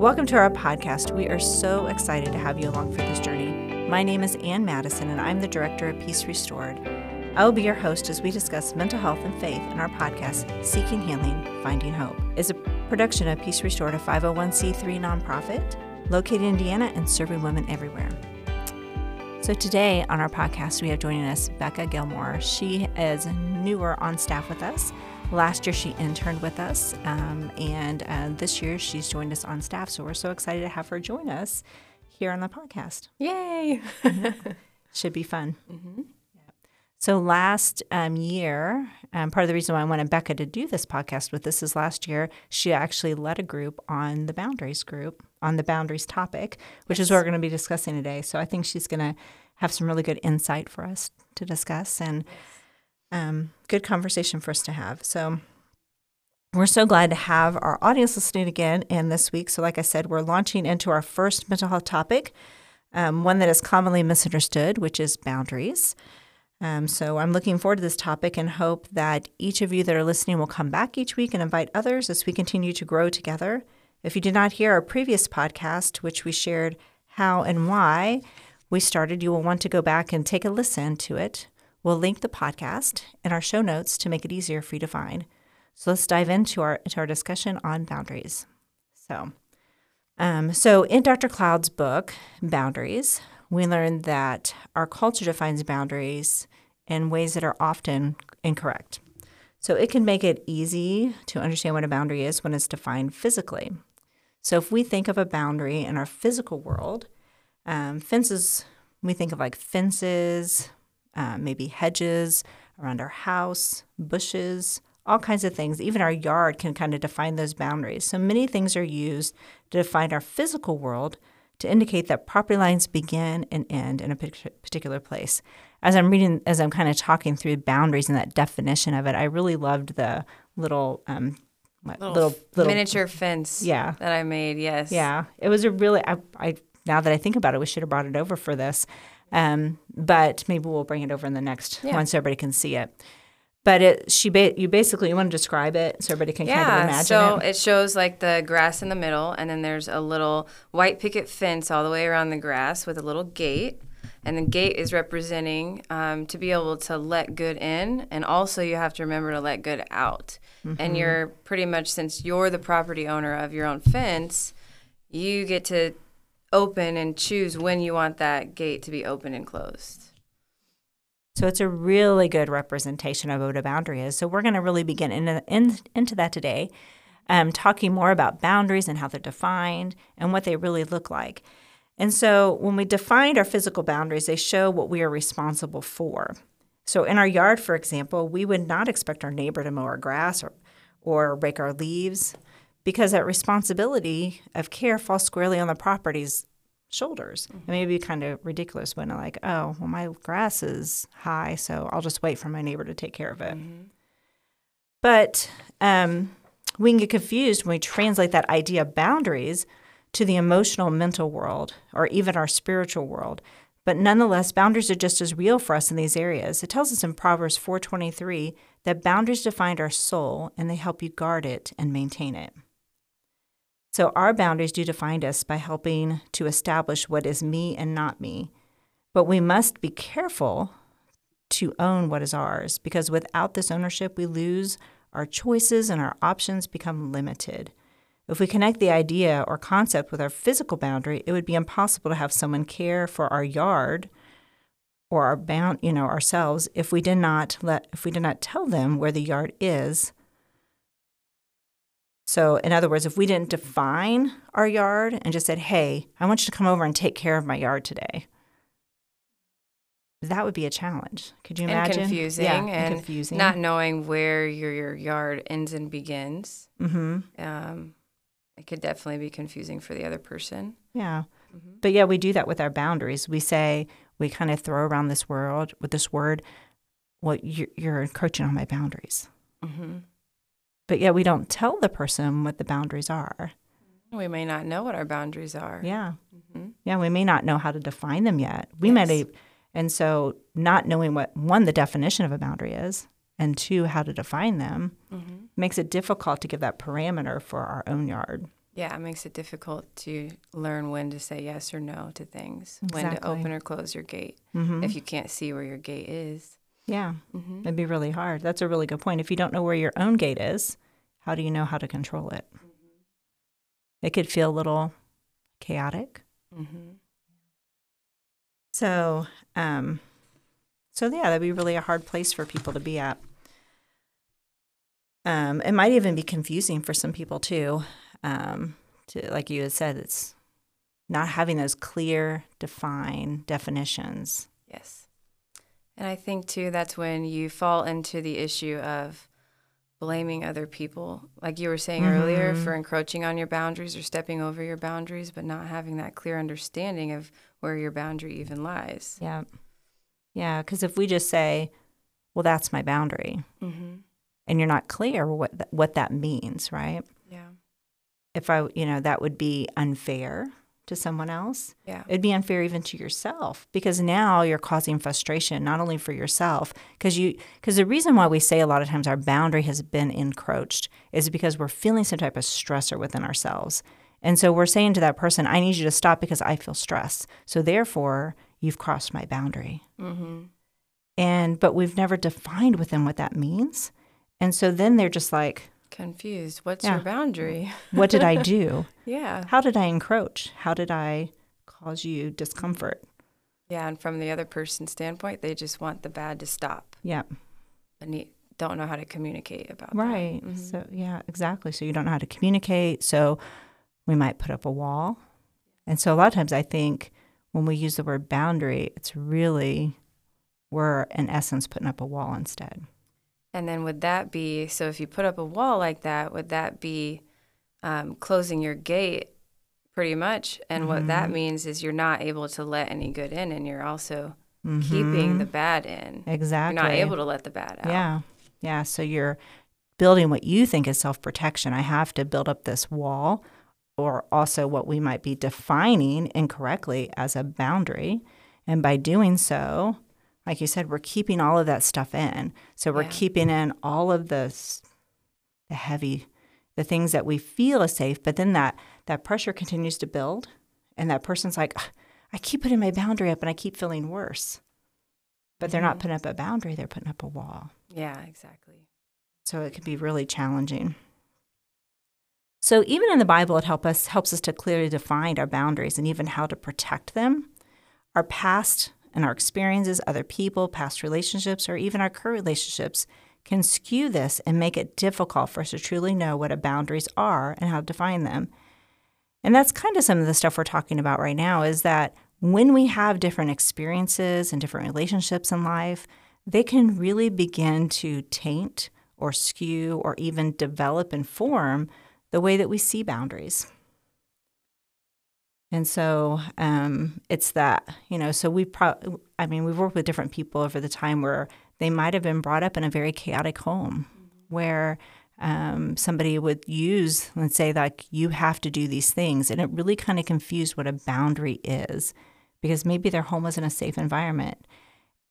Welcome to our podcast. We are so excited to have you along for this journey. My name is Ann Madison, and I'm the director of Peace Restored. I will be your host as we discuss mental health and faith in our podcast, Seeking Healing, Finding Hope. is a production of Peace Restored, a 501c3 nonprofit located in Indiana and serving women everywhere. So today on our podcast, we have joining us Becca Gilmore. She is newer on staff with us. Last year, she interned with us, um, and uh, this year she's joined us on staff. So we're so excited to have her join us here on the podcast. Yay! Should be fun. Mm-hmm. So last um, year, um, part of the reason why I wanted Becca to do this podcast with us is last year she actually led a group on the boundaries group on the boundaries topic, which yes. is what we're going to be discussing today. So I think she's going to have some really good insight for us to discuss and um, good conversation for us to have. So we're so glad to have our audience listening again and this week. So, like I said, we're launching into our first mental health topic, um, one that is commonly misunderstood, which is boundaries. Um, so, I'm looking forward to this topic and hope that each of you that are listening will come back each week and invite others as we continue to grow together. If you did not hear our previous podcast, which we shared how and why we started, you will want to go back and take a listen to it. We'll link the podcast in our show notes to make it easier for you to find. So let's dive into our into our discussion on boundaries. So, um, so in Dr. Cloud's book, Boundaries, we learned that our culture defines boundaries in ways that are often incorrect. So it can make it easy to understand what a boundary is when it's defined physically. So if we think of a boundary in our physical world, um, fences, we think of like fences, uh, maybe hedges around our house, bushes, all kinds of things. Even our yard can kind of define those boundaries. So many things are used to define our physical world to indicate that property lines begin and end in a particular place. As I'm reading, as I'm kind of talking through boundaries and that definition of it, I really loved the little um, little, little, little miniature fence yeah that I made. Yes. Yeah, it was a really. I, I now that I think about it, we should have brought it over for this. Um, but maybe we'll bring it over in the next yeah. one so everybody can see it. But it, she, ba- you basically you want to describe it so everybody can yeah, kind of imagine so it. it shows like the grass in the middle, and then there's a little white picket fence all the way around the grass with a little gate, and the gate is representing um, to be able to let good in, and also you have to remember to let good out. Mm-hmm. And you're pretty much since you're the property owner of your own fence, you get to open and choose when you want that gate to be open and closed. So it's a really good representation of what a boundary is. So we're going to really begin in, in, into that today, um, talking more about boundaries and how they're defined and what they really look like. And so when we defined our physical boundaries, they show what we are responsible for. So in our yard, for example, we would not expect our neighbor to mow our grass or, or rake our leaves because that responsibility of care falls squarely on the property's shoulders. Mm-hmm. It may be kind of ridiculous when I'm like, oh, well, my grass is high, so I'll just wait for my neighbor to take care of it. Mm-hmm. But um, we can get confused when we translate that idea of boundaries to the emotional, mental world, or even our spiritual world. But nonetheless, boundaries are just as real for us in these areas. It tells us in Proverbs 4:23 that boundaries define our soul and they help you guard it and maintain it. So our boundaries do define us by helping to establish what is me and not me. But we must be careful to own what is ours because without this ownership, we lose our choices and our options become limited. If we connect the idea or concept with our physical boundary, it would be impossible to have someone care for our yard or our bound, you know, ourselves if we did not let if we did not tell them where the yard is so, in other words, if we didn't define our yard and just said, hey, I want you to come over and take care of my yard today, that would be a challenge. Could you imagine? And confusing. Yeah, and, and confusing. Not knowing where your, your yard ends and begins. Mm-hmm. Um, it could definitely be confusing for the other person. Yeah. Mm-hmm. But yeah, we do that with our boundaries. We say, we kind of throw around this world with this word, well, you're, you're encroaching on my boundaries. Mm-hmm. But yet we don't tell the person what the boundaries are. We may not know what our boundaries are. Yeah. Mm-hmm. Yeah, we may not know how to define them yet. We yes. may, and so not knowing what one the definition of a boundary is, and two how to define them, mm-hmm. makes it difficult to give that parameter for our own yard. Yeah, it makes it difficult to learn when to say yes or no to things, when to open or close your gate Mhm. if you can't see where your gate is. Yeah, Mm-hmm. it'd be really hard. That's a really good point. If you don't know where your own gate is, how do you know how to control it? It could feel a little chaotic. Mm-hmm. So, um, so yeah, that'd be really a hard place for people to be at. Um, it might even be confusing for some people too. Um, to like you had said, it's not having those clear, defined definitions. Yes. And I think too that's when you fall into the issue of blaming other people, like you were saying earlier, Mhm. for encroaching on your boundaries or stepping over your boundaries, but not having that clear understanding of where your boundary even lies. Yeah, yeah. Because if we just say, "Well, that's my boundary," Mm-hmm. and you're not clear what th- what that means, right? Yeah. If I, you know, that would be unfair to someone else. Yeah. It'd be unfair even to yourself because now you're causing frustration not only for yourself because you because the reason why we say a lot of times our boundary has been encroached is because we're feeling some type of stressor within ourselves. And so we're saying to that person, I need you to stop because I feel stress. So therefore, you've crossed my boundary. Mm-hmm. And but we've never defined with them what that means. And so then they're just like, Confused. What's Yeah. your boundary? what did I do? Yeah. How did I encroach? How did I cause you discomfort? Yeah. And from the other person's standpoint, they just want the bad to stop Yeah. need, don't know how to communicate about Right. that. Mhm. So, yeah, exactly. So, you don't know how to communicate. So, we might put up a wall. And so, a lot of times, I think when we use the word boundary, it's really, we're in essence putting up a wall instead. And then would that be so? If you put up a wall like that, would that be um, closing your gate, pretty much? And what that Mhm. means is you're not able to let any good in, and you're also keeping Mhm. the bad in. exactly. You're not able to let the bad out. Yeah. Yeah. So, you're building what you think is self protection. I have to build up this wall, or also what we might be defining incorrectly as a boundary. And by doing so, like you said, we're keeping all of that stuff in. So we're Yeah. keeping in all of the s- the heavy, the things that we feel is safe, but then that that pressure continues to build, and that person's like, I keep putting my boundary up, and I keep feeling worse. But they're not Mhm. putting up a boundary; they're putting up a wall. Yeah. Exactly. So it can be really challenging. So even in the Bible, it help us helps us to clearly define our boundaries and even how to protect them. Our past and our experiences, other people, past relationships, or even our current relationships can skew this and make it difficult for us to truly know what our boundaries are and how to define them. And that's kind of some of the stuff we're talking about right now is that when we have different experiences and different relationships in life, they can really begin to taint or skew or even develop and form the way that we see boundaries. And so um, it's that, you know, so we pro- I mean, we've worked with different people over the time where they might have been brought up in a very chaotic home where um, somebody would use, let's say, like, you have to do these things. And it really kind of confused what a boundary is because maybe their home wasn't a safe environment.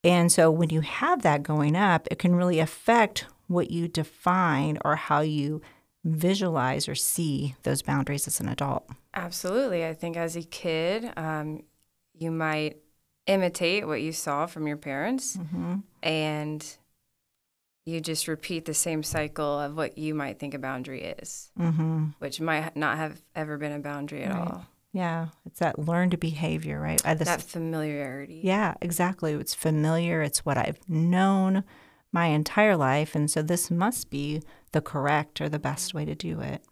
And so when you have that going up, it can really affect what you define or how you visualize or see those boundaries as an adult. Absolutely. I think as a kid, um, you might imitate what you saw from your parents, Mm-hmm. and you just repeat the same cycle of what you might think a boundary is, Mm-hmm. which might not have ever been a boundary at Right. all. Yeah, it's that learned behavior, right? Uh, this- that familiarity. yeah, exactly. It's familiar. It's what I've known my entire life, and so this must be the correct or the best way to do it.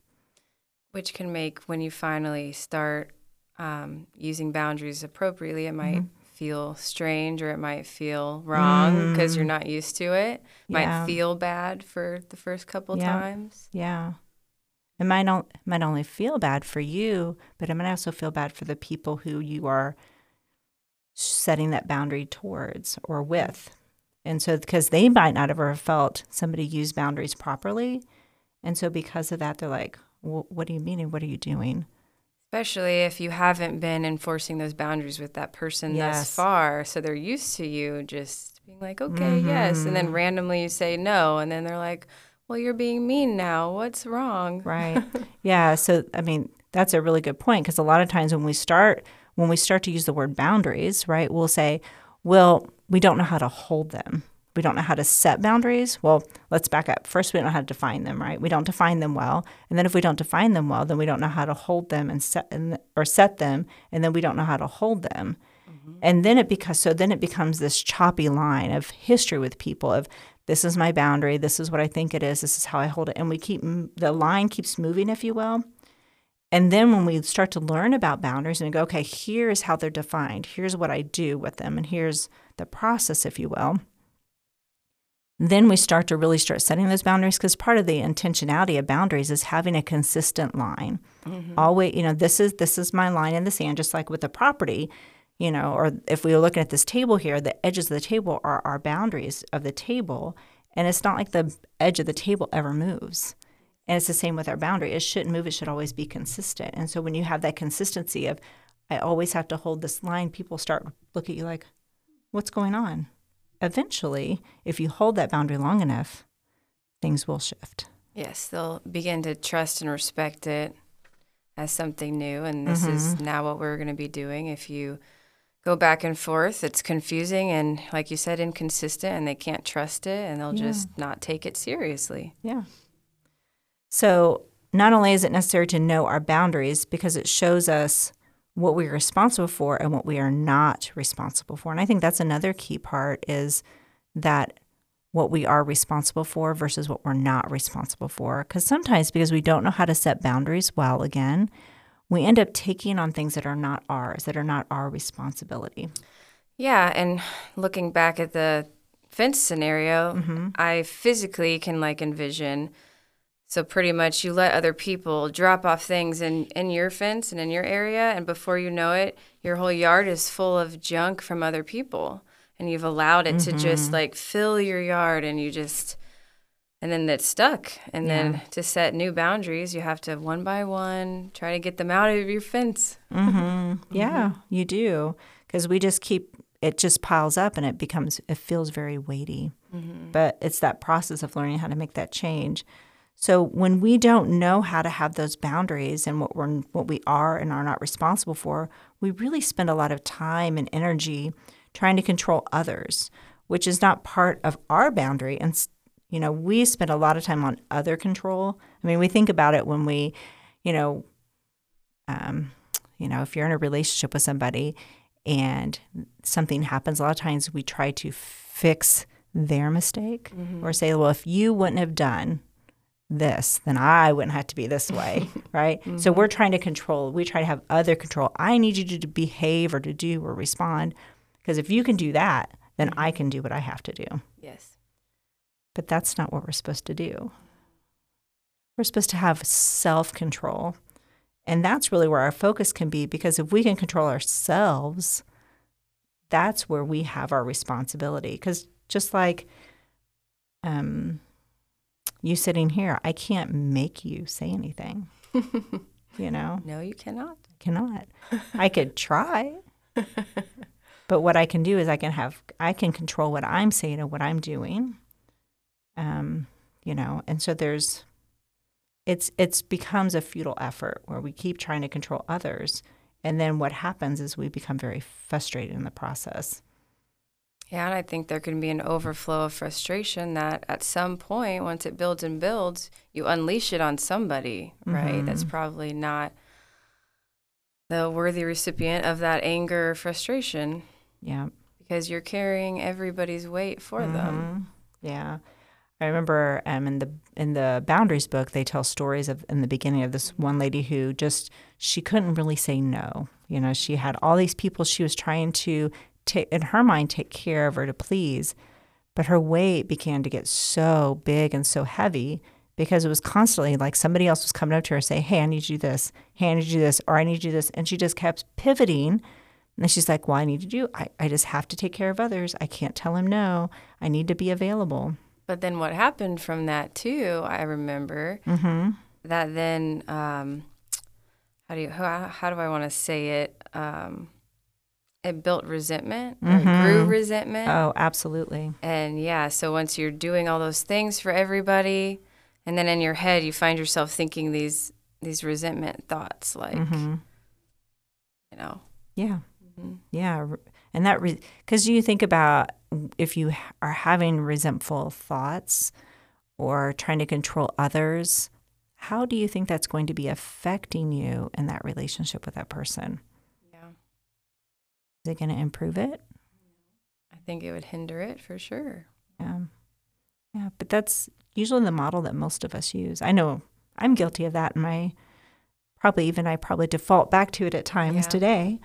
Which can make when you finally start um, using boundaries appropriately, it might Mhm. feel strange or it might feel wrong because you're Mm. not used to it. Might feel bad for the first couple Yeah. times. Yeah. It might not it might only feel bad for you, but it might also feel bad for the people who you are setting that boundary towards or with. And so because they might not have ever felt somebody use boundaries properly. And so because of that, they're like, what do you mean and what are you doing? Especially if you haven't been enforcing those boundaries with that person Yes. thus far. So they're used to you just being like, okay, yes. And then Mhm. randomly you say no. And then they're like, well, you're being mean now. What's wrong? Right. yeah. So, I mean, that's a really good point because a lot of times when we start when we start to use the word boundaries, right, we'll say, well, we don't know how to hold them. We don't know how to set boundaries. Well, let's back up. First, we don't know how to define them, right? We don't define them well. And then if we don't define them well, then we don't know how to hold them and set and, or set them, and then we don't know how to hold them. Mm-hmm. And then it becomes so then it becomes this choppy line of history with people of this is my boundary, this is what I think it is, this is how I hold it, and we keep the line keeps moving, if you will. And then when we start to learn about boundaries and we go, okay, here's how they're defined, here's what I do with them, and here's the process, if you will. Then we start to really start setting those boundaries because part of the intentionality of boundaries is having a consistent line. Mm-hmm. Always, you know, this is this is my line in the sand, just like with the property, you know, or if we were looking at this table here, the edges of the table are our boundaries of the table. And it's not like the edge of the table ever moves. And it's the same with our boundary. It shouldn't move, it should always be consistent. And so when you have that consistency of, I always have to hold this line, people start look at you like, what's going on? Eventually, if you hold that boundary long enough, things will shift. Yes, they'll begin to trust and respect it as something new. And this mm-hmm. is now what we're going to be doing. If you go back and forth, it's confusing and, like you said, inconsistent, and they can't trust it and they'll yeah. just not take it seriously. Yeah. So, not only is it necessary to know our boundaries because it shows us what we're responsible for and what we are not responsible for. And I think that's another key part is that what we are responsible for versus what we're not responsible for. Because sometimes, because we don't know how to set boundaries well, again, we end up taking on things that are not ours, that are not our responsibility. Yeah. And looking back at the fence scenario, mm-hmm. I physically can like envision so pretty much you let other people drop off things in, in your fence and in your area and before you know it, your whole yard is full of junk from other people. And you've allowed it mm-hmm. to just mm-hmm. like fill your yard and you just and then it's stuck. And yeah. then to set new boundaries, you have to one by one try to get them out of your fence. Mm-hmm. Yeah, mm-hmm. you do. Because we just keep it just piles up and it becomes it feels very weighty. Mm-hmm. But it's that process of learning how to make that change. So when we don't know how to have those boundaries and what we're what we are and are not responsible for, we really spend a lot of time and energy trying to control others, which is not part of our boundary. And you know, we spend a lot of time on other control. I mean, we think about it when we, you know, um, you know, if you're in a relationship with somebody and something happens, a lot of times we try to fix their mistake mm-hmm. or say, well, if you wouldn't have done this, then I wouldn't have to be this way, right? mm-hmm. So we're trying to control, we try to have other control. I need you to behave or to do or respond because if you can do that, then I can do what I have to do. Yes. But that's not what we're supposed to do. We're supposed to have self control. And that's really where our focus can be because if we can control ourselves, that's where we have our responsibility. Because just like, um, you sitting here, I can't make you say anything. you know? No, you cannot. I cannot. I could try. but what I can do is I can have I can control what I'm saying and what I'm doing. Um, you know, and so there's it's it's becomes a futile effort where we keep trying to control others and then what happens is we become very frustrated in the process. Yeah, and I think there can be an overflow of frustration that at some point, once it builds and builds, you unleash it on somebody, right? Mm-hmm. That's probably not the worthy recipient of that anger or frustration. Yeah. Because you're carrying everybody's weight for mm-hmm. them. Yeah. I remember um, in the in the boundaries book, they tell stories of in the beginning of this one lady who just she couldn't really say no. You know, she had all these people she was trying to take, in her mind, take care of her to please. But her weight began to get so big and so heavy because it was constantly like somebody else was coming up to her and say, Hey, I need you to do this. Hey, I need you to do this. Or I need you to do this. And she just kept pivoting. And she's like, Well, I need to do, I, I just have to take care of others. I can't tell him no. I need to be available. But then what happened from that too, I remember mm-hmm. that then, um, how do you, how, how do I want to say it? Um, it built resentment mm-hmm. grew resentment. Oh, absolutely. And yeah, so once you're doing all those things for everybody, and then in your head you find yourself thinking these these resentment thoughts, like Mm-hmm. you know. Yeah. Mhm. Yeah. And that, because you think about if you are having resentful thoughts or trying to control others, how do you think that's going to be affecting you in that relationship with that person? Is it going to improve it? I think it would hinder it for sure. Yeah. Yeah. But that's usually the model that most of us use. I know I'm guilty of that in my, probably even I probably default back to it at times Yeah. today.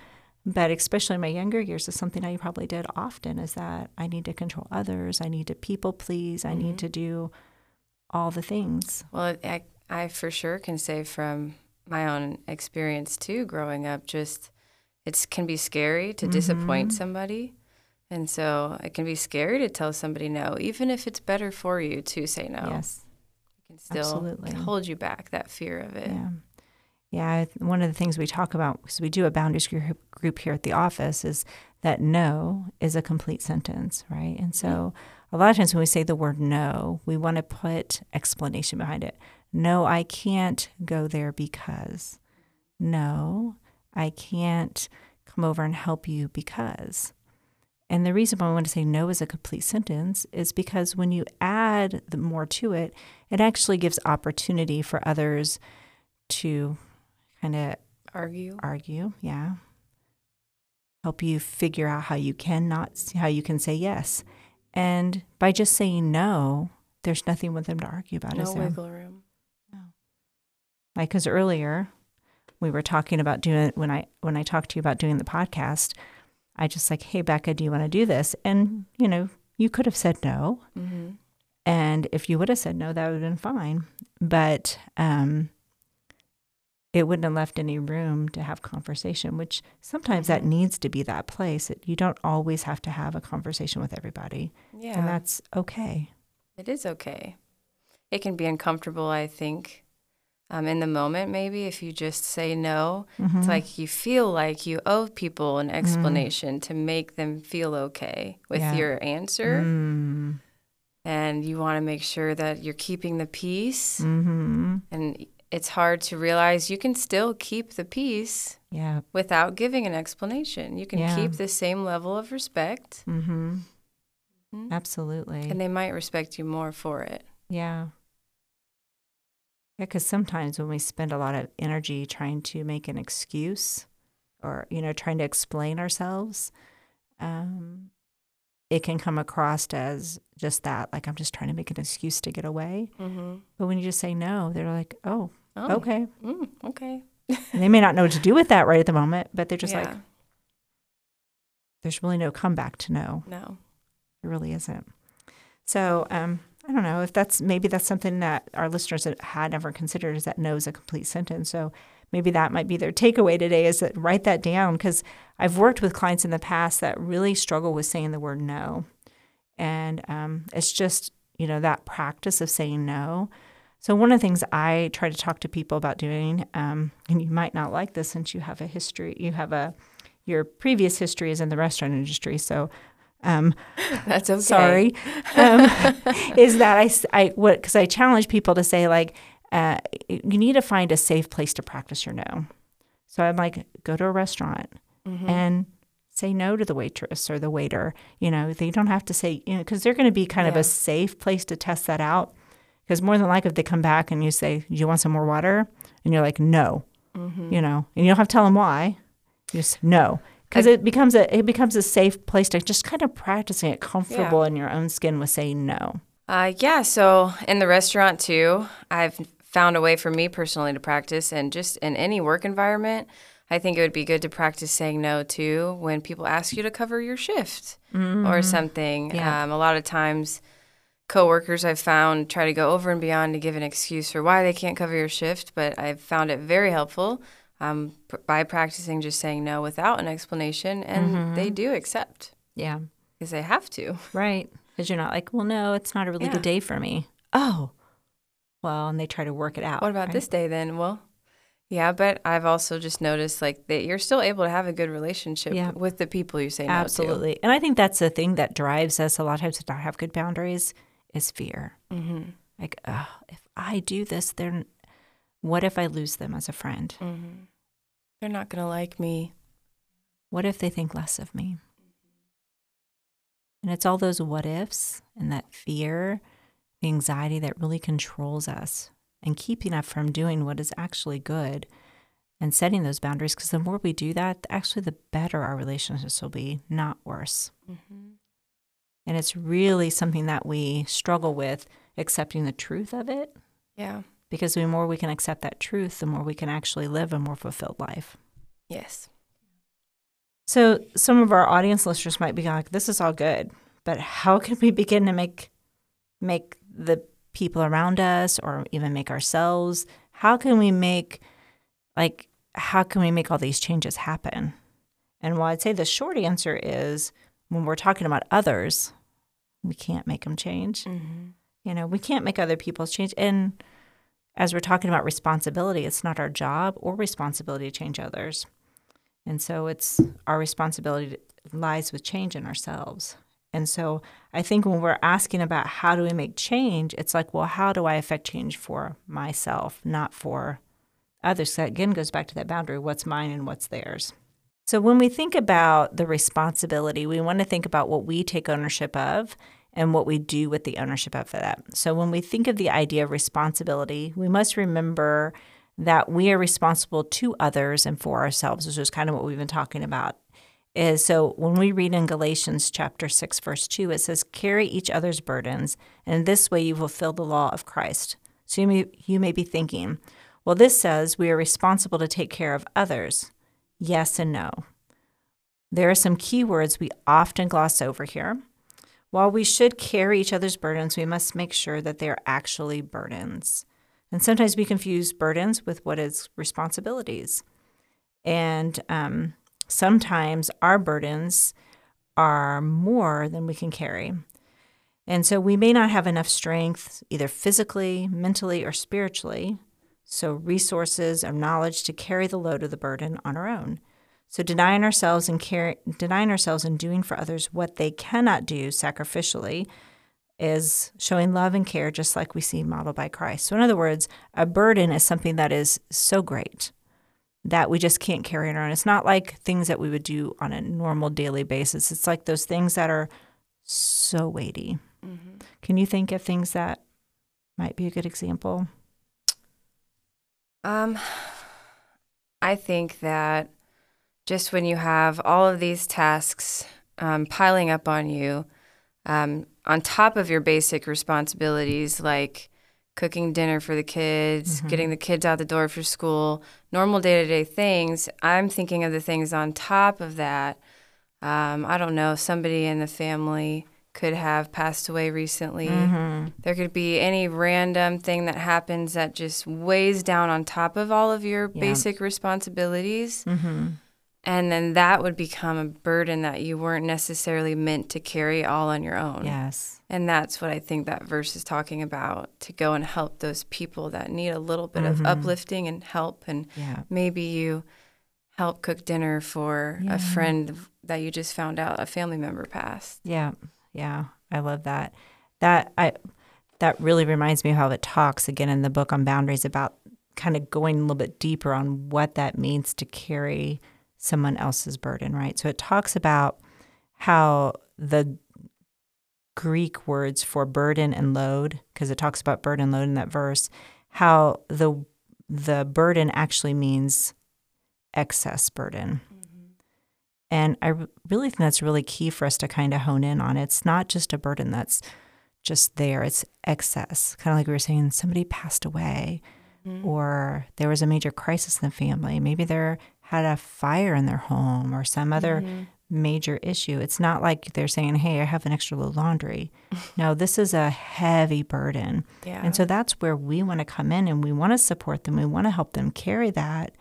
But especially in my younger years, is something I probably did often is that I need to control others. I need to people please. I need Mhm. to do all the things. Well, I, I for sure can say from my own experience too, growing up, just it can be scary to disappoint Mhm. somebody. And so it can be scary to tell somebody no, even if it's better for you to say no. Yes. It can still absolutely. hold you back, that fear of it. Yeah. Yeah. One of the things we talk about, because we do a boundaries group, group here at the office, is that no is a complete sentence, right? And so a lot of times when we say the word no, we want to put explanation behind it. No, I can't go there because. No, I can't come over and help you because. And the reason why I want to say no is a complete sentence is because when you add the more to it, it actually gives opportunity for others to kind of Argue. argue, yeah. Help you figure out how you cannot how you can say yes. And by just saying no, there's nothing with them to argue about, No is there? wiggle room. No. Like because earlier we were talking about doing when i when i talked to you about doing the podcast i just like hey becca do you want to do this? And you know you could have said no. Hmm and if you would have said no that would have been fine. But um it wouldn't have left any room to have conversation which sometimes that Mhm. needs to be that place. That you don't always have to have a conversation with everybody. Yeah. and that's okay. It is okay. It can be uncomfortable, I think, um, in the moment, maybe if you just say no. Mhm. It's like you feel like you owe people an explanation to make them feel okay with Yeah. your answer. Mm. And you want to make sure that you're keeping the peace. hmm And it's hard to realize you can still keep the peace yeah without giving an explanation. You can Yeah. keep the same level of respect, hmm Mhm. absolutely and they might respect you more for it. Yeah. Yeah, because sometimes when we spend a lot of energy trying to make an excuse or, you know, trying to explain ourselves, um, it can come across as just that, like I'm just trying to make an excuse to get away. Mm-hmm. But when you just say no, they're like, oh, Oh, okay. Mm, okay. They may not know what to do with that right at the moment, but they're just like, there's really no comeback to no. no. It really isn't. So um, I don't know if that's maybe that's something that our listeners had never considered is that no is a complete sentence. So maybe that might be their takeaway today is that write that down because I've worked with clients in the past that really struggle with saying the word no, and um, it's just you know that practice of saying no. So one of the things I try to talk to people about doing, um, and you might not like this since you have a history, you have a your previous history is in the restaurant industry. So um, That's okay. sorry, um, is that I, s- I what because I challenge people to say like uh, you need to find a safe place to practice your no. So I'm like go to a restaurant Mhm. and say no to the waitress or the waiter. You know they don't have to say you know because they're going to be kind of a safe place to test that out. Because more than likely, if they come back and you say, "Do you want some more water?" and you're like, "No," Mhm. you know, and you don't have to tell them why. You just no, because it becomes a it becomes a safe place to just kind of practicing it comfortable in your own skin with saying no. Uh, yeah, so in the restaurant too, I've found a way for me personally to practice, and just in any work environment, I think it would be good to practice saying no too when people ask you to cover your shift or something. Mm-hmm. Yeah. Um, a lot of times, coworkers I've found try to go over and beyond to give an excuse for why they can't cover your shift, but I've found it very helpful um, pr- by practicing just saying no without an explanation, and Mm-hmm. they do accept Yeah, because they have to. right. Because you're not like, well, no, it's not a really Yeah. good day for me. Oh, well, and they try to work it out. What about right? this day then? Well, yeah, but I've also just noticed like that you're still able to have a good relationship Yeah. with the people you say Absolutely, and I think that's the thing that drives us a lot of times to not have good boundaries is fear. Mm-hmm. Like, oh, if I do this, then What if I lose them as a friend? Mm-hmm. They're not going to like me. What if they think less of me? And it's all those what ifs and that fear, the anxiety that really controls us and keeping us from doing what is actually good and setting those boundaries. Because the more we do that, actually, the better our relationships will be, not worse. Mm-hmm. And it's really something that we struggle with accepting the truth of it. Yeah. Because the more we can accept that truth, the more we can actually live a more fulfilled life. Yes. So some of our audience listeners might be like, "This is all good, but how can we begin to make make the people around us, or even make ourselves? How can we make like how can we make all these changes happen?" And while I'd say the short answer is when we're talking about others, we can't make them change. Mm-hmm. You know, we can't make other people's change. And as we're talking about responsibility, it's not our job or responsibility to change others. And so it's our responsibility lies with change in ourselves. And so I think when we're asking about how do we make change, it's like, well, how do I affect change for myself, not for others? That again goes back to that boundary what's mine and what's theirs. So when we think about the responsibility, we want to think about what we take ownership of and what we do with the ownership of that. So when we think of the idea of responsibility, we must remember that we are responsible to others and for ourselves, which is kind of what we've been talking about. Is so when we read in Galatians chapter 6 verse 2 it says carry each other's burdens and in this way you fulfill the law of Christ. So you may, you may be thinking, well this says we are responsible to take care of others. Yes and no. There are some key words we often gloss over here. While we should carry each other's burdens, we must make sure that they are actually burdens. And sometimes we confuse burdens with what is responsibilities. And um, sometimes our burdens are more than we can carry. And so we may not have enough strength, either physically, mentally, or spiritually, so resources or knowledge to carry the load of the burden on our own. So denying ourselves and care, denying ourselves and doing for others what they cannot do sacrificially is showing love and care just like we see modeled by Christ. So in other words, a burden is something that is so great that we just can't carry on our own. It's not like things that we would do on a normal daily basis. It's like those things that are so weighty. Mm-hmm. Can you think of things that might be a good example? Um, I think that just when you have all of these tasks um, piling up on you, um, on top of your basic responsibilities like cooking dinner for the kids, mm-hmm. getting the kids out the door for school, normal day to day things, I'm thinking of the things on top of that. Um, I don't know, somebody in the family could have passed away recently. Mm-hmm. There could be any random thing that happens that just weighs down on top of all of your yeah. basic responsibilities. Mm-hmm. And then that would become a burden that you weren't necessarily meant to carry all on your own. Yes. And that's what I think that verse is talking about to go and help those people that need a little bit mm-hmm. of uplifting and help. And yeah. maybe you help cook dinner for yeah. a friend that you just found out a family member passed. Yeah. Yeah. I love that. That I that really reminds me of how it talks again in the book on boundaries about kind of going a little bit deeper on what that means to carry someone else's burden, right? So it talks about how the Greek words for burden and load, because it talks about burden and load in that verse, how the the burden actually means excess burden. Mm-hmm. And I really think that's really key for us to kind of hone in on. It's not just a burden that's just there, it's excess. Kind of like we were saying, somebody passed away, mm-hmm. or there was a major crisis in the family. Maybe they're had a fire in their home or some other mm-hmm. major issue. It's not like they're saying, "Hey, I have an extra load laundry." no, this is a heavy burden. Yeah. And so that's where we want to come in and we want to support them. We want to help them carry that.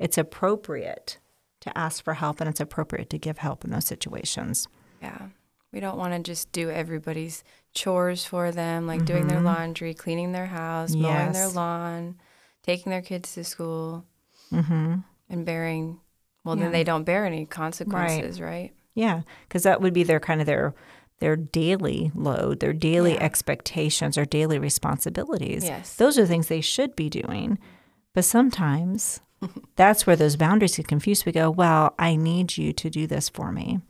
It's appropriate to ask for help and it's appropriate to give help in those situations. Yeah. We don't want to just do everybody's chores for them, like mm-hmm. doing their mm-hmm. laundry, cleaning their house, yes. mowing their lawn, taking their kids to school. Mm-hmm and bearing well yeah. then they don't bear any consequences right, right? yeah because that would be their kind of their their daily load their daily yeah. expectations or daily responsibilities yes those are things they should be doing But sometimes that's where those boundaries get confused. We go, well, I need you to do this for me.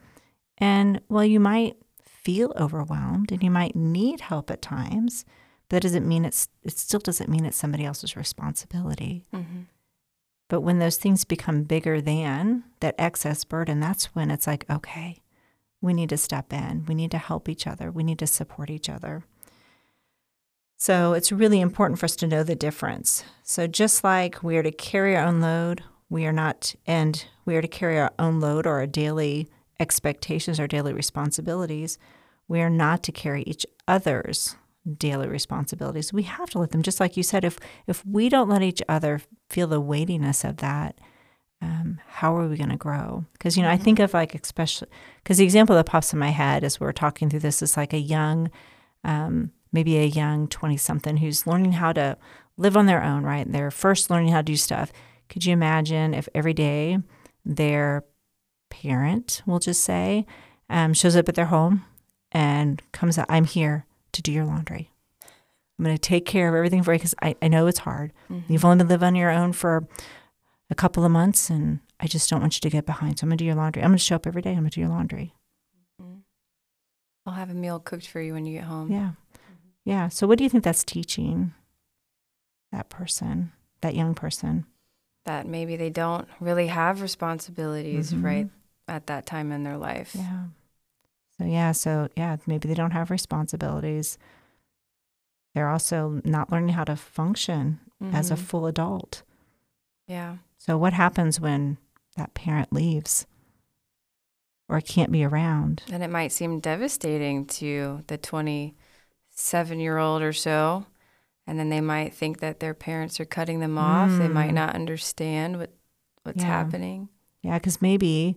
And well, you might feel overwhelmed and you might need help at times, but that doesn't mean it's, it still doesn't mean it's somebody else's responsibility. Mm-hmm. But when those things become bigger than that excess burden, that's when it's like, okay, we need to step in. We need to help each other. We need to support each other. So it's really important for us to know the difference. So just like we are to carry our own load, we are not, and we are to carry our own load or our daily expectations, our daily responsibilities, we are not to carry each other's daily responsibilities. We have to let them, just like you said, if if we don't let each other feel the weightiness of that, um, how are we going to grow? Because you know, mm-hmm. I think of like especially because the example that pops in my head as we're talking through this is like a young, um, maybe a young twenty something who's learning how to live on their own. Right, they're first learning how to do stuff. Could you imagine if every day their parent, we'll just say, um, shows up at their home and comes out, I'm here to do your laundry. I'm going to take care of everything for you because I, I know it's hard. Mm-hmm. You've only been living on your own for a couple of months and I just don't want you to get behind. So I'm going to do your laundry. I'm going to show up every day. I'm going to do your laundry. Mm-hmm. I'll have a meal cooked for you when you get home. Yeah. Mm-hmm. Yeah. So what do you think that's teaching that person, that young person? That maybe they don't really have responsibilities mm-hmm. right at that time in their life. Yeah. So, yeah, so yeah, maybe they don't have responsibilities. They're also not learning how to function mm-hmm. as a mm-hmm. full adult. Yeah. So, what happens when that parent leaves or can't be around? And it might seem devastating to the 27 year old or so. And then they might think that their parents are cutting them off. Mm. They might mm. not understand what, what's yeah. happening. Yeah, because maybe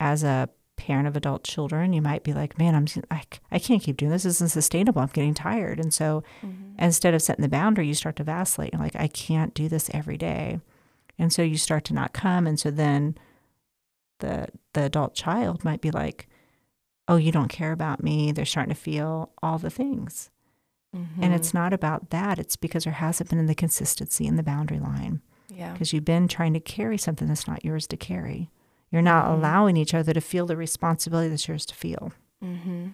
as a parent of adult children, you might be like, man, I'm, I, I can't keep doing this. This isn't sustainable. I'm getting tired. And so mm-hmm. instead of setting the boundary, you start to vacillate. You're like, I can't do this every day. And so you start to not come. And so then the, the adult child might be like, oh, you don't care about me. They're starting to feel all the things. Mm-hmm. And it's not about that. It's because there hasn't been the consistency in the boundary line. Yeah. Because you've been trying to carry something that's not yours to carry. You're not mm-hmm. allowing each other to feel the responsibility that's yours to feel. Mm-hmm.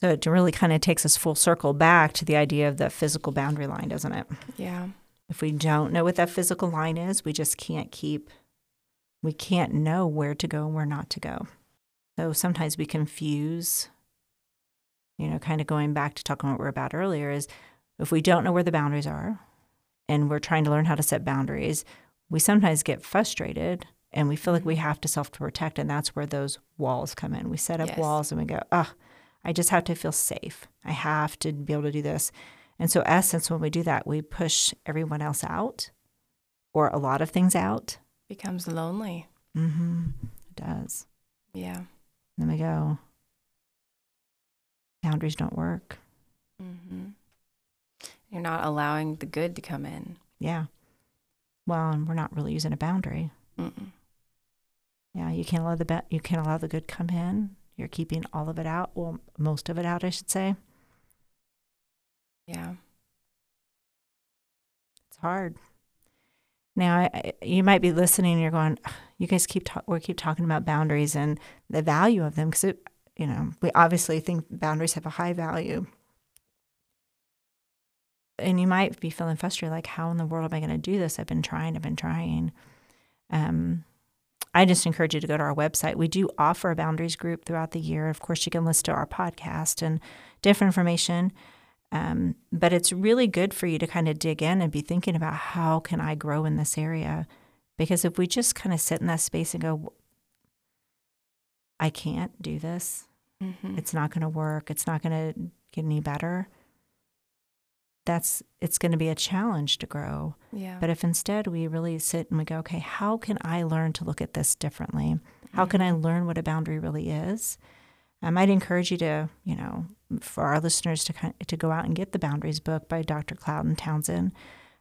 So it really kind of takes us full circle back to the idea of the physical boundary line, doesn't it? Yeah. If we don't know what that physical line is, we just can't keep, we can't know where to go and where not to go. So sometimes we confuse, you know, kind of going back to talking what we are about earlier is if we don't know where the boundaries are and we're trying to learn how to set boundaries, we sometimes get frustrated and we feel like we mm-hmm. have to self protect and that's where those walls come in. We set up yes. walls and we go oh i just have to feel safe. I have to be able to do this. And so essence when we do that we push everyone else out or a lot of things out. Becomes lonely. Mm-hmm. It does. Yeah. Then we go boundaries don't work. Mm-hmm. you're not allowing the good to come in. Yeah. Well and we're not really using a boundary. Mm-mm. Yeah, you can't allow the be- you can't allow the good come in. You're keeping all of it out. Well, most of it out, I should say. Yeah. It's hard. Now, I, I, you might be listening and you're going, you guys keep ta- we keep talking about boundaries and the value of them because you know, we obviously think boundaries have a high value. And you might be feeling frustrated, like, how in the world am I going to do this? I've been trying, I've been trying. Um, I just encourage you to go to our website. We do offer a boundaries group throughout the year. Of course, you can listen to our podcast and different information. Um, but it's really good for you to kind of dig in and be thinking about how can I grow in this area? Because if we just kind of sit in that space and go, I can't do this, mm-hmm. it's not going to work, it's not going to get any better, that's it's going to be a challenge to grow. Yeah. But if instead we really sit and we go, okay, how can I learn to look at this differently? How mm-hmm. can I learn what a boundary really is? I might encourage you to, you know, for our listeners to kind of, to go out and get the Boundaries book by Dr. Cloud and Townsend.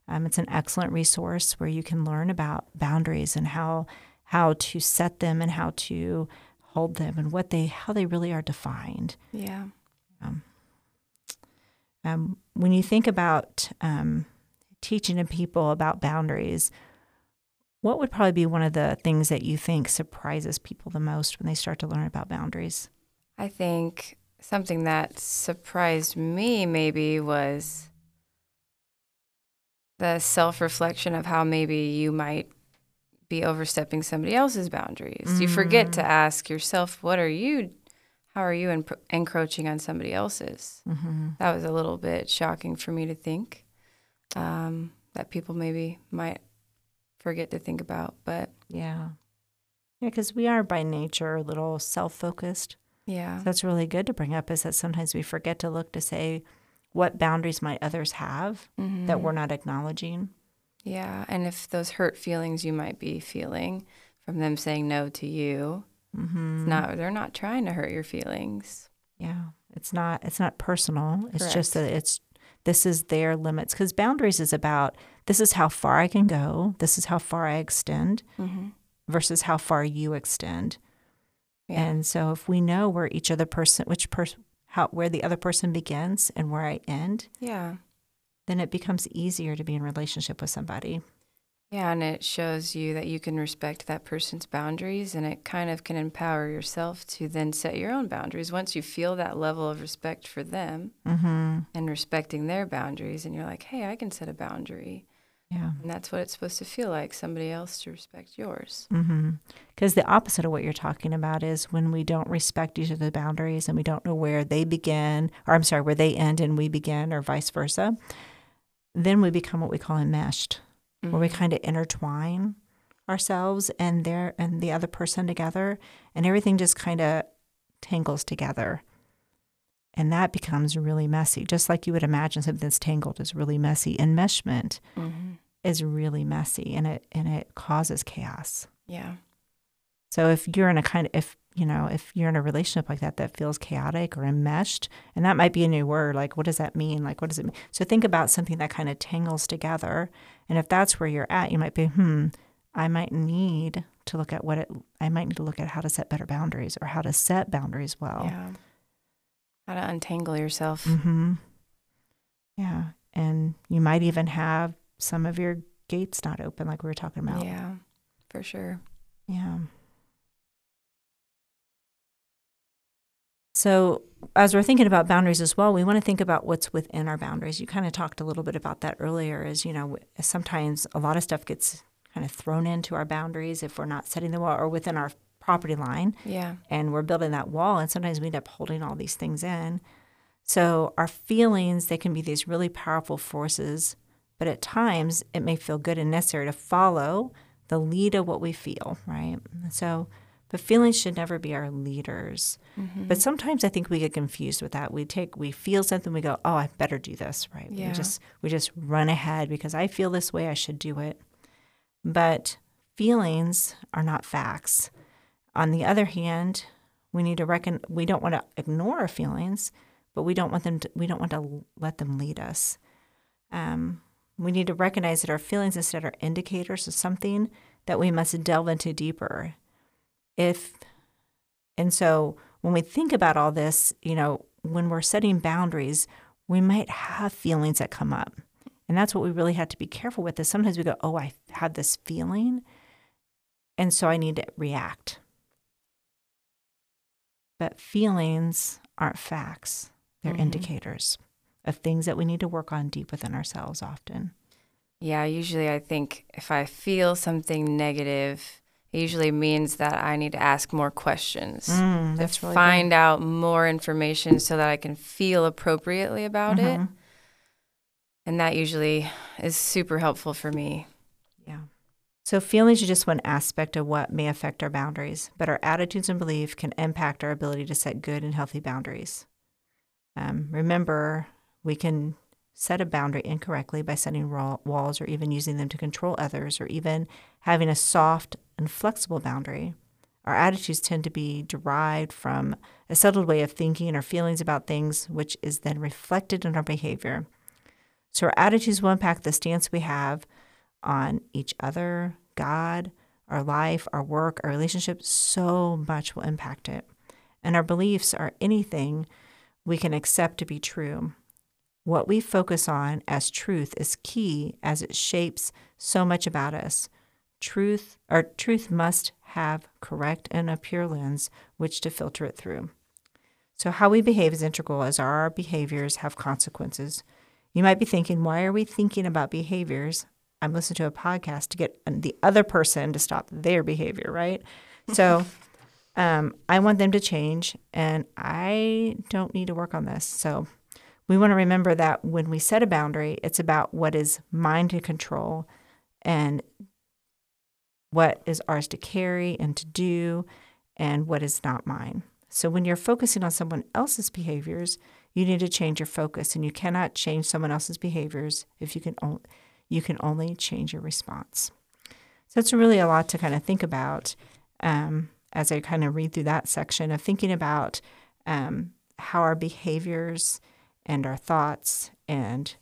Um, it's an excellent resource where you can learn about boundaries and how how to set them and how to hold them and what they how they really are defined. Yeah. Um, um, when you think about um, teaching to people about boundaries, what would probably be one of the things that you think surprises people the most when they start to learn about boundaries? I think something that surprised me maybe was the self reflection of how maybe you might be overstepping somebody else's boundaries. Mm. You forget to ask yourself, what are you, how are you en- encroaching on somebody else's? Mm-hmm. That was a little bit shocking for me to think um, that people maybe might forget to think about. But yeah. Yeah, because we are by nature a little self focused. Yeah. So that's really good to bring up is that sometimes we forget to look to say, what boundaries might others have mm-hmm. that we're not acknowledging? Yeah. And if those hurt feelings you might be feeling from them saying no to you, mm-hmm. it's not, they're not trying to hurt your feelings. Yeah. It's not, it's not personal. Correct. It's just that it's, this is their limits. Because boundaries is about this is how far I can go, this is how far I extend mm-hmm. versus how far you extend. Yeah. And so if we know where each other person, which person, how where the other person begins and where I end, yeah, then it becomes easier to be in relationship with somebody. Yeah, and it shows you that you can respect that person's boundaries and it kind of can empower yourself to then set your own boundaries once you feel that level of respect for them mm-hmm. and respecting their boundaries and you're like, "Hey, I can set a boundary." Yeah. And that's what it's supposed to feel like somebody else to respect yours. Because mm-hmm. the opposite of what you're talking about is when we don't respect each other's boundaries and we don't know where they begin, or I'm sorry, where they end and we begin, or vice versa, then we become what we call enmeshed, mm-hmm. where we kind of intertwine ourselves and their and the other person together and everything just kind of tangles together and that becomes really messy just like you would imagine something that's tangled is really messy enmeshment mm-hmm is really messy and it and it causes chaos. Yeah. So if you're in a kind of if you know if you're in a relationship like that that feels chaotic or enmeshed, and that might be a new word. Like what does that mean? Like what does it mean? So think about something that kind of tangles together, and if that's where you're at, you might be hmm. I might need to look at what it. I might need to look at how to set better boundaries or how to set boundaries well. Yeah. How to untangle yourself. Mm-hmm. Yeah, and you might even have some of your gates not open, like we were talking about. Yeah, for sure. Yeah. So, as we're thinking about boundaries as well, we want to think about what's within our boundaries. You kind of talked a little bit about that earlier. Is you know sometimes a lot of stuff gets kind of thrown into our boundaries if we're not setting the wall or within our property line. Yeah. And we're building that wall, and sometimes we end up holding all these things in. So our feelings they can be these really powerful forces but at times, it may feel good and necessary to follow the lead of what we feel, right? So, but feelings should never be our leaders. Mm-hmm. But sometimes I think we get confused with that. We take, we feel something, we go, "Oh, I better do this," right? Yeah. We just, we just run ahead because I feel this way. I should do it. But feelings are not facts. On the other hand, we need to reckon. We don't want to ignore our feelings, but we don't want them. To, we don't want to let them lead us. Um, we need to recognize that our feelings instead are indicators of something that we must delve into deeper. If and so when we think about all this, you know, when we're setting boundaries, we might have feelings that come up. And that's what we really have to be careful with is sometimes we go, "Oh, I had this feeling, and so I need to react." But feelings aren't facts. They're mm-hmm. indicators of things that we need to work on deep within ourselves often. Yeah, usually I think if I feel something negative, it usually means that I need to ask more questions mm, to really find good. out more information so that I can feel appropriately about mm-hmm. it. And that usually is super helpful for me. Yeah. So, feelings are just one aspect of what may affect our boundaries, but our attitudes and belief can impact our ability to set good and healthy boundaries. Um, remember, we can set a boundary incorrectly by setting walls or even using them to control others or even having a soft and flexible boundary. Our attitudes tend to be derived from a settled way of thinking or feelings about things, which is then reflected in our behavior. So, our attitudes will impact the stance we have on each other, God, our life, our work, our relationships. So much will impact it. And our beliefs are anything we can accept to be true What we focus on as truth is key as it shapes so much about us. Truth or truth must have correct and a pure lens which to filter it through. So how we behave is integral as our behaviors have consequences. You might be thinking, why are we thinking about behaviors? I'm listening to a podcast to get the other person to stop their behavior, right? So um, I want them to change, and I don't need to work on this. So we want to remember that when we set a boundary, it's about what is mine to control and what is ours to carry and to do and what is not mine. So when you're focusing on someone else's behaviors, you need to change your focus and you cannot change someone else's behaviors if you can only you can only change your response. So it's really a lot to kind of think about um, as I kind of read through that section of thinking about um, how our behaviors and our thoughts and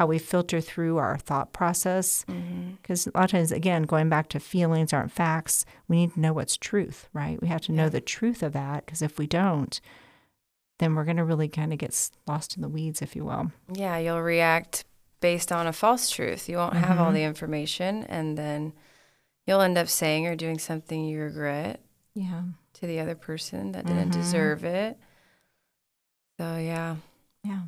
how we filter through our thought process. Because mm-hmm. a lot of times, again, going back to feelings aren't facts, we need to know what's truth, right? We have to know the truth of that because if we don't, then we're going to really kind of get lost in the weeds, if you will. Yeah, you'll react based on a false truth. You won't mm-hmm. have all mm-hmm. the information, and then you'll end up saying or doing something you regret. Yeah. To the other person that didn't mm-hmm. deserve it. So yeah. Yeah.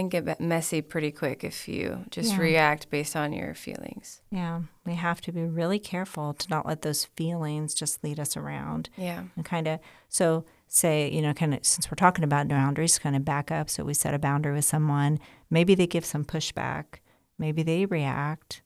Can get messy pretty quick if you just yeah. react based on your feelings. Yeah. We have to be really careful to not let those feelings just lead us around. Yeah. And kind of, so say, you know, kind of, since we're talking about boundaries, kind of back up. So we set a boundary with someone. Maybe they give some pushback. Maybe they react.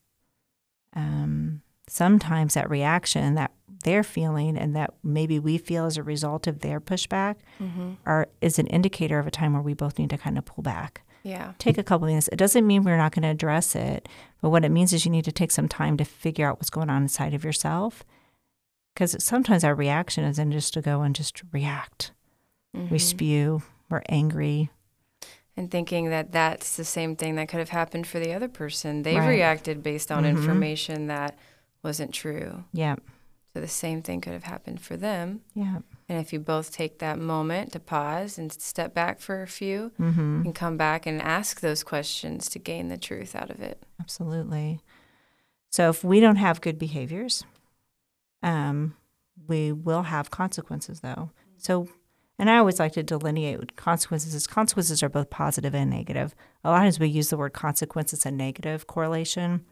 Um, sometimes that reaction that they're feeling and that maybe we feel as a result of their pushback mm-hmm. are is an indicator of a time where we both need to kind of pull back yeah. Take a couple of minutes. It doesn't mean we're not going to address it, but what it means is you need to take some time to figure out what's going on inside of yourself. Because sometimes our reaction is then just to go and just react. Mm-hmm. We spew, we're angry. And thinking that that's the same thing that could have happened for the other person. They right. reacted based on mm-hmm. information that wasn't true. Yeah. So the same thing could have happened for them. Yeah. And if you both take that moment to pause and step back for a few mm-hmm. and come back and ask those questions to gain the truth out of it. Absolutely. So if we don't have good behaviors, um, we will have consequences though. So and I always like to delineate consequences as consequences are both positive and negative. A lot of times we use the word consequence as a negative correlation,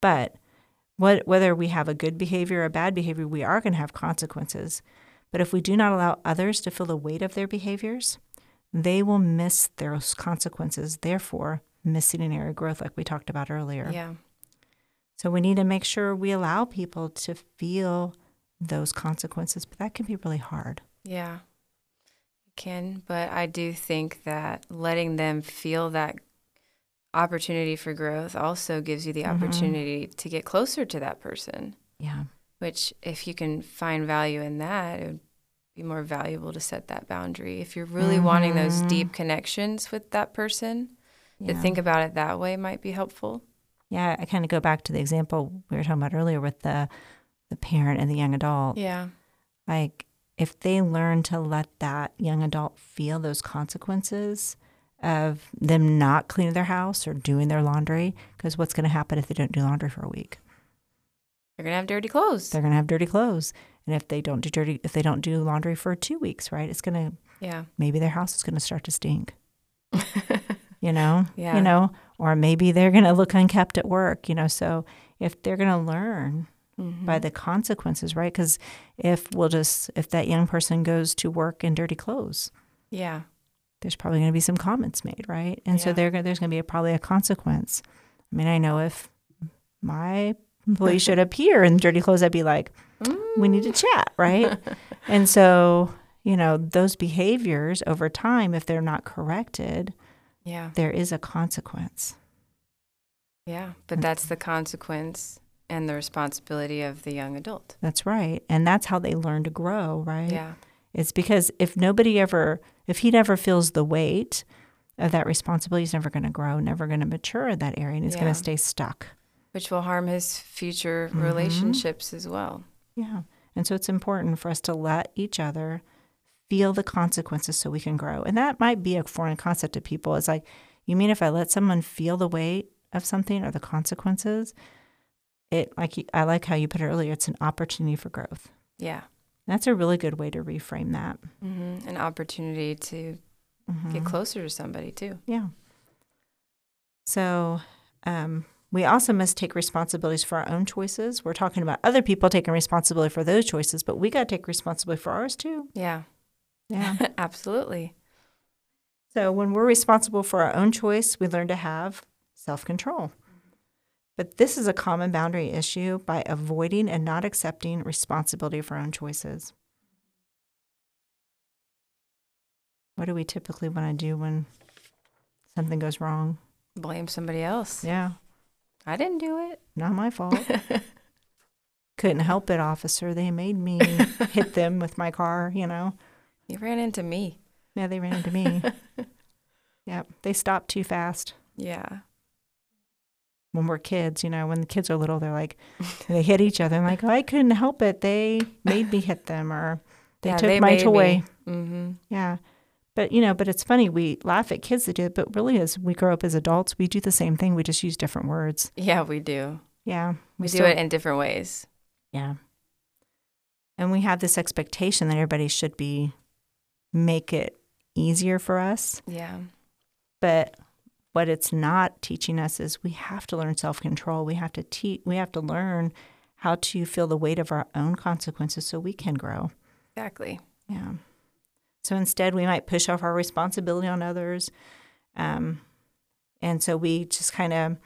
but what, whether we have a good behavior or a bad behavior, we are going to have consequences. But if we do not allow others to feel the weight of their behaviors, they will miss those consequences, therefore, missing an area of growth, like we talked about earlier. Yeah. So we need to make sure we allow people to feel those consequences, but that can be really hard. Yeah, it can. But I do think that letting them feel that opportunity for growth also gives you the mm-hmm. opportunity to get closer to that person. Yeah which if you can find value in that, it would be more valuable to set that boundary. If you're really mm-hmm. wanting those mm-hmm. deep connections with that person, yeah. to think about it that way might be helpful. Yeah, I kind of go back to the example we were talking about earlier with the the parent and the young adult. Yeah. Like if they learn to let that young adult feel those consequences of them not cleaning their house or doing their laundry, because what's going to happen if they don't do laundry for a week? They're gonna have dirty clothes. They're gonna have dirty clothes, and if they don't do dirty, if they don't do laundry for two weeks, right, it's gonna yeah maybe their house is gonna start to stink. you know, yeah. you know, or maybe they're gonna look unkept at work. You know, so if they're gonna learn mm-hmm. by the consequences, right? Because if we'll just if that young person goes to work in dirty clothes, yeah, there's probably going to be some comments made, right? And yeah. so there, there's going to be a, probably a consequence. I mean, I know if my employee showed up here in dirty clothes, I'd be like, we need to mm. chat, right? and so, you know, those behaviors over time, if they're not corrected, yeah, there is a consequence. Yeah, but that's the consequence and the responsibility of the young adult. That's right. And that's how they learn to grow, right? Yeah. It's because if nobody ever, if he never feels the weight of that responsibility, he's never going to grow, never going to mature in that area, and he's yeah. going to stay stuck which will harm his future mm-hmm. relationships as well. Yeah. And so it's important for us to let each other feel the consequences so we can grow. And that might be a foreign concept to people. It's like, You mean if I let someone feel the weight of something or the consequences, it like I like how you put it earlier. It's an opportunity for growth. Yeah. That's a really good way to reframe that. Mm-hmm. An opportunity to Mhm. get closer to somebody too. Yeah. So um, we also must take responsibilities for our own choices. We're talking about other people taking responsibility for those choices, but we got to take responsibility for ours too. Yeah. Yeah. Absolutely. so when we're responsible for our own choice, we learn to have self control. But this is a common boundary issue by avoiding and not accepting responsibility for our own choices. What do we typically want to do when something goes wrong? Blame somebody else. Yeah, I didn't do it. not my fault. Couldn't help it, officer. They made me hit them with my car, you know. You ran into me. Yeah, they ran into me. yep, they stopped too fast. Yeah. When we're kids, you know, when the kids are little, they're like, they hit each other. I'm like, oh, I couldn't help it. They made me hit them, or they yeah, took they my toy. Mm-hmm. Yeah. But, you know, but it's funny. We laugh at kids that do it, but really, as we grow up as adults, we do the same thing. We just use different words. Yeah, we do. Yeah. We, do still- it in different ways. Yeah. And we have this expectation that everybody should be make it easier for us. Yeah. But what it's not teaching us is we have to learn self-control. We have to teach we have to learn how to feel the weight of our own consequences so we can grow. Exactly. Yeah. So instead we might push off our responsibility on others. Um, and so we just kind of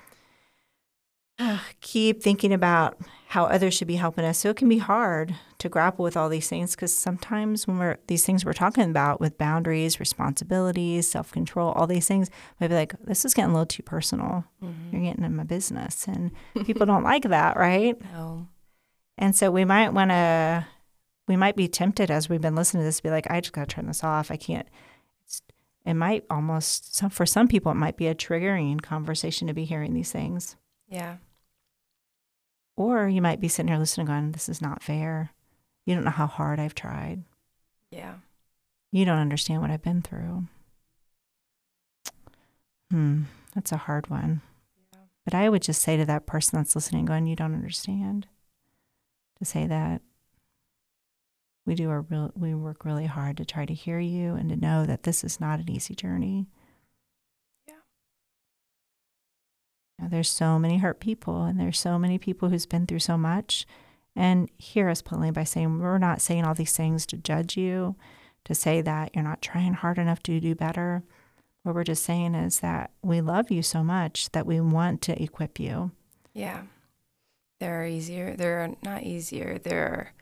keep thinking about how others should be helping us. So it can be hard to grapple with all these things because sometimes when we're these things we're talking about with boundaries, responsibilities, self control, all these things, might be like, this is getting a little too personal. You're getting in my business. And people don't like that, right? No. And so we might want to, we might be tempted as we've been listening to this to be like, I just got to turn this off. I can't. It's, it might almost, some, for some people, it might be a triggering conversation to be hearing these things. Yeah. Or you might be sitting here listening, going, This is not fair. You don't know how hard I've tried. Yeah. You don't understand what I've been through. Hmm, that's a hard one. Yeah. But I would just say to that person that's listening, going, You don't understand, to say that we do our real, we work really hard to try to hear you and to know that this is not an easy journey. Yeah. Now, there's so many hurt people, and there's so many people who's been through so much. And hear us plainly by saying we're not saying all these things to judge you, to say that you're not trying hard enough to do better. What we're just saying is that we love you so much that we want to equip you. Yeah. There are easier. There are not easier. There are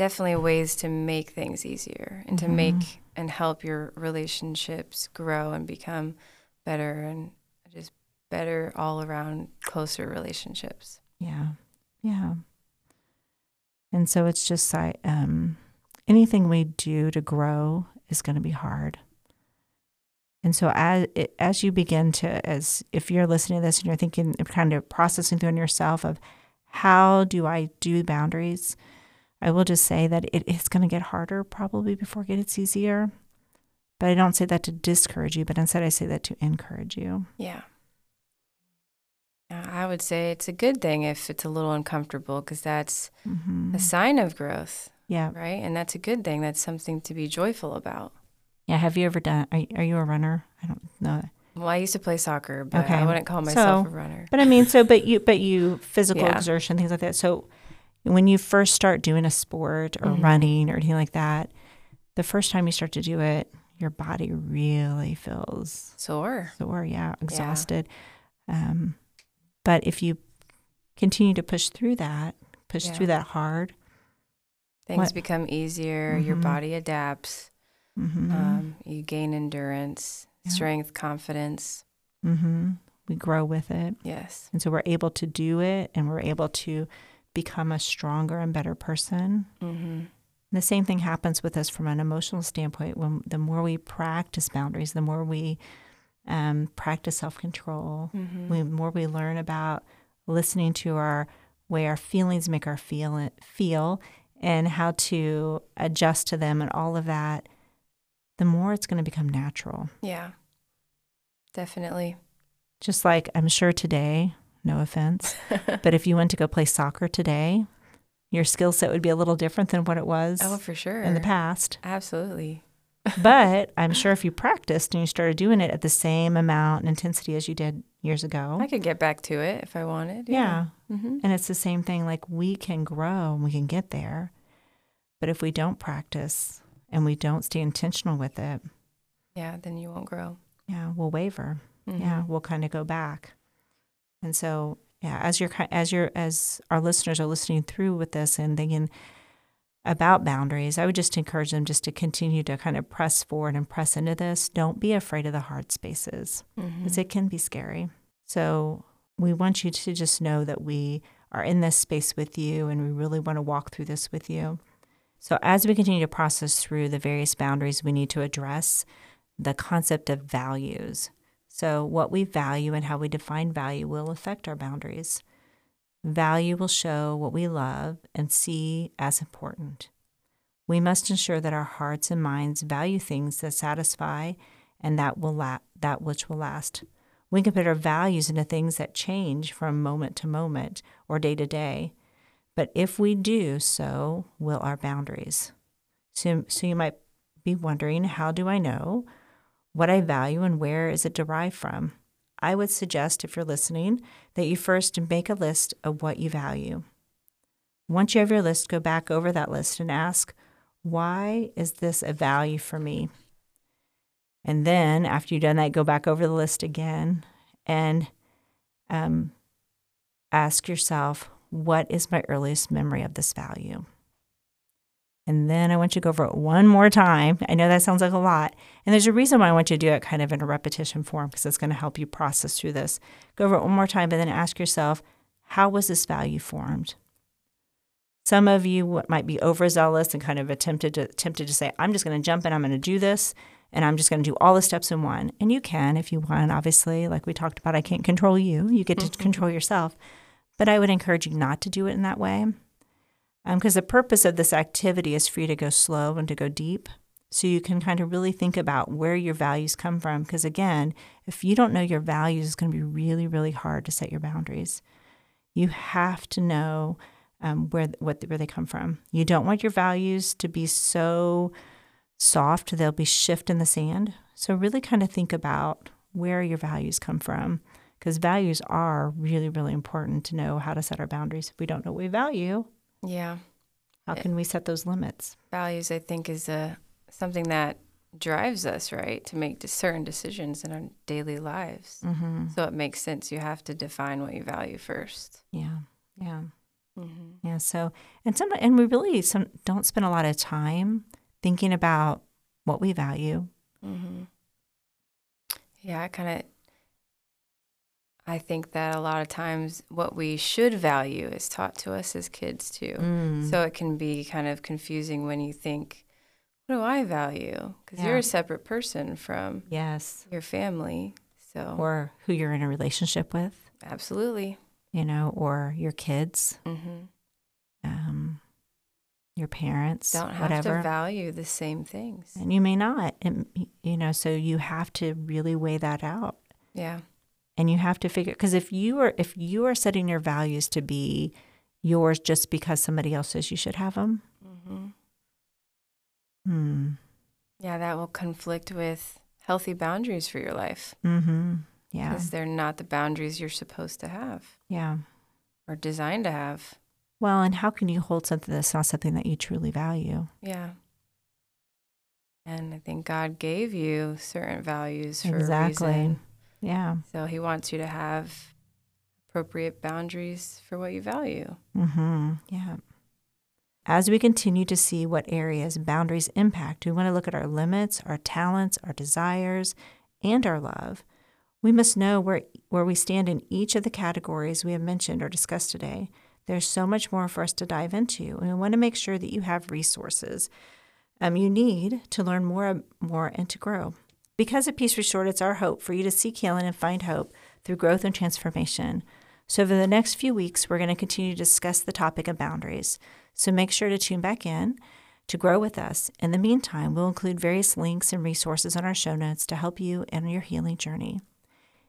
definitely ways to make things easier and to Mhm. make and help your relationships grow and become better and just better all around closer relationships. Yeah. Yeah. And so it's just like um, anything we do to grow is going to be hard. And so as as you begin to as if you're listening to this and you're thinking kind of processing through in yourself of how do I do boundaries, I will just say that it is going to get harder probably before it gets easier. But I don't say that to discourage you, but instead I say that to encourage you. Yeah. I would say it's a good thing if it's a little uncomfortable because that's hmm a sign of growth, Yeah. right? And that's a good thing. That's something to be joyful about. Yeah. Have you ever done? Are, are you a runner? I don't know. Well, I used to play soccer, but Okay. I wouldn't call myself So- a runner. But I mean, so but you but you physical Yeah. exertion things like that. So when you first start doing a sport or Mhm. running or anything like that, the first time you start to do it, your body really feels Sore. sore. Yeah, exhausted. Um, but if you continue to push through that, push Yeah. through that hard. Things What- become easier. Your Mhm. body adapts. hmm Um, you gain endurance, Yeah. strength, confidence. hmm We grow with it. Yes. And so we're able to do it and we're able to become a stronger and better person. Mm-hmm. The same thing happens with us from an emotional standpoint. When the more we practice boundaries, the more we um, practice self control, Mm-hmm. the more we learn about listening to our way our feelings make our feel feel and how to adjust to them and all of that. The more it's going to become natural. yeah. Definitely. Just like I'm sure today, no offense, but if you went to go play soccer today, your skill set would be a little different than what it was Oh, for sure. in the past. Absolutely. but I'm sure if you practiced and you started doing it at the same amount and intensity as you did years ago, I could get back to it if I wanted. yeah. hmm And it's the same thing like we can grow and we can get there. But if we don't practice and we don't stay intentional with it, Yeah, then you won't grow. yeah, we'll waver. Mhm. Yeah, we'll kind of go back. And so, yeah, as you're as you're as our listeners are listening through with this and thinking about boundaries, I would just encourage them just to continue to kind of press forward and press into this. Don't be afraid of the hard spaces because mm-hmm. it can be scary. So we want you to just know that we are in this space with you and we really want to walk through this with you. So as we continue to process through the various boundaries, we need to address the concept of values. So what we value and how we define value will affect our boundaries. Value will show what we love and see as important. We must ensure that our hearts and minds value things that satisfy and that will la- that which will last. We can put our values into things that change from moment to moment or day to day. But if we do, so will our boundaries. So, so you might be wondering, how do I know what I value and where is it derived from? I would suggest, if you're listening, that you first make a list of what you value. Once you have your list, go back over that list and ask, why is this a value for me? And then after you've done that, go back over the list again and um, ask yourself, what is my earliest memory of this value? And then I want you to go over it one more time. I know that sounds like a lot. And there's a reason why I want you to do it kind of in a repetition form because it's going to help you process through this. Go over it one more time, but then ask yourself, how was this value formed? Some of you might be overzealous and kind of attempted to, tempted to say, I'm just going to jump in, I'm going to do this, and I'm just going to do all the steps in one. And you can if you want, obviously, like we talked about, I can't control you. You get to mm-hmm. control yourself. But I would encourage you not to do it in that way because the purpose of this activity is for you to go slow and to go deep. So you can kind of really think about where your values come from because again if you don't know your values it's going to be really really hard to set your boundaries. You have to know um, where what where they come from. You don't want your values to be so soft they'll be shift in the sand. So really kind of think about where your values come from because values are really really important to know how to set our boundaries. If we don't know what we value Yeah. how can we set those limits? Values, I think, is a, something that drives us, right, to make certain decisions in our daily lives. Mm-hmm. So it makes sense. You have to define what you value first. Yeah, yeah, Mm-hmm. yeah. So, and some, and we really some don't spend a lot of time thinking about what we value. Mm-hmm. Yeah, I kind of. I think that a lot of times what we should value is taught to us as kids too. Mm. So it can be kind of confusing when you think, what do I value? Because you're a separate person from yes, your family. So, or who you're in a relationship with, absolutely. you know, or your kids, hmm um, your parents, Don't have whatever. to value the same things. and you may not, and you know, so you have to really weigh that out. Yeah. And you have to figure because if you are if you are setting your values to be yours just because somebody else says you should have them hmm hmm. Yeah, that will conflict with healthy boundaries for your life. Mm-hmm. Yeah. Because they're not the boundaries you're supposed to have. Yeah. Or designed to have. well and how can you hold something that's not something that you truly value? Yeah. And I think God gave you certain values for exactly a reason. Yeah So he wants you to have appropriate boundaries for what you value. mm-hmm yeah as we continue to see what areas boundaries impact we want to look at our limits our talents our desires and our love we must know where, where we stand in each of the categories we have mentioned or discussed today. There's so much more for us to dive into, and we want to make sure that you have resources um, you need to learn more, more and to grow. Because of Peace Restored, it's our hope for you to seek healing and find hope through growth and transformation. So, over the next few weeks, we're going to continue to discuss the topic of boundaries. So, make sure to tune back in to grow with us. In the meantime, we'll include various links and resources on our show notes to help you in your healing journey.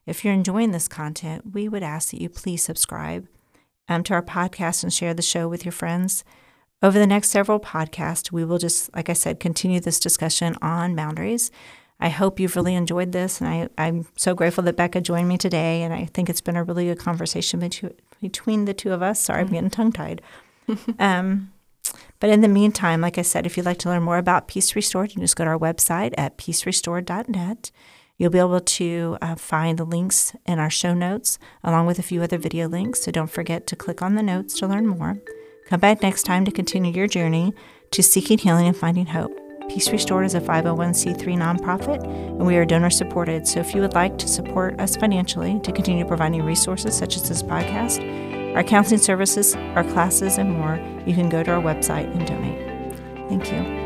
If you're enjoying this content, we would ask that you please subscribe um, to our podcast and share the show with your friends. Over the next several podcasts, we will just, like I said, continue this discussion on boundaries. I hope you've really enjoyed this, and I, I'm so grateful that Becca joined me today. And I think it's been a really good conversation between, between the two of us. Sorry, I'm getting tongue tied. um, but in the meantime, like I said, if you'd like to learn more about Peace Restored, you can just go to our website at peacerestored.net. You'll be able to uh, find the links in our show notes, along with a few other video links. So don't forget to click on the notes to learn more. Come back next time to continue your journey to seeking healing and finding hope. Peace Restored is a 501c3 nonprofit, and we are donor supported. So if you would like to support us financially to continue providing resources such as this podcast, our counseling services, our classes, and more, you can go to our website and donate. Thank you.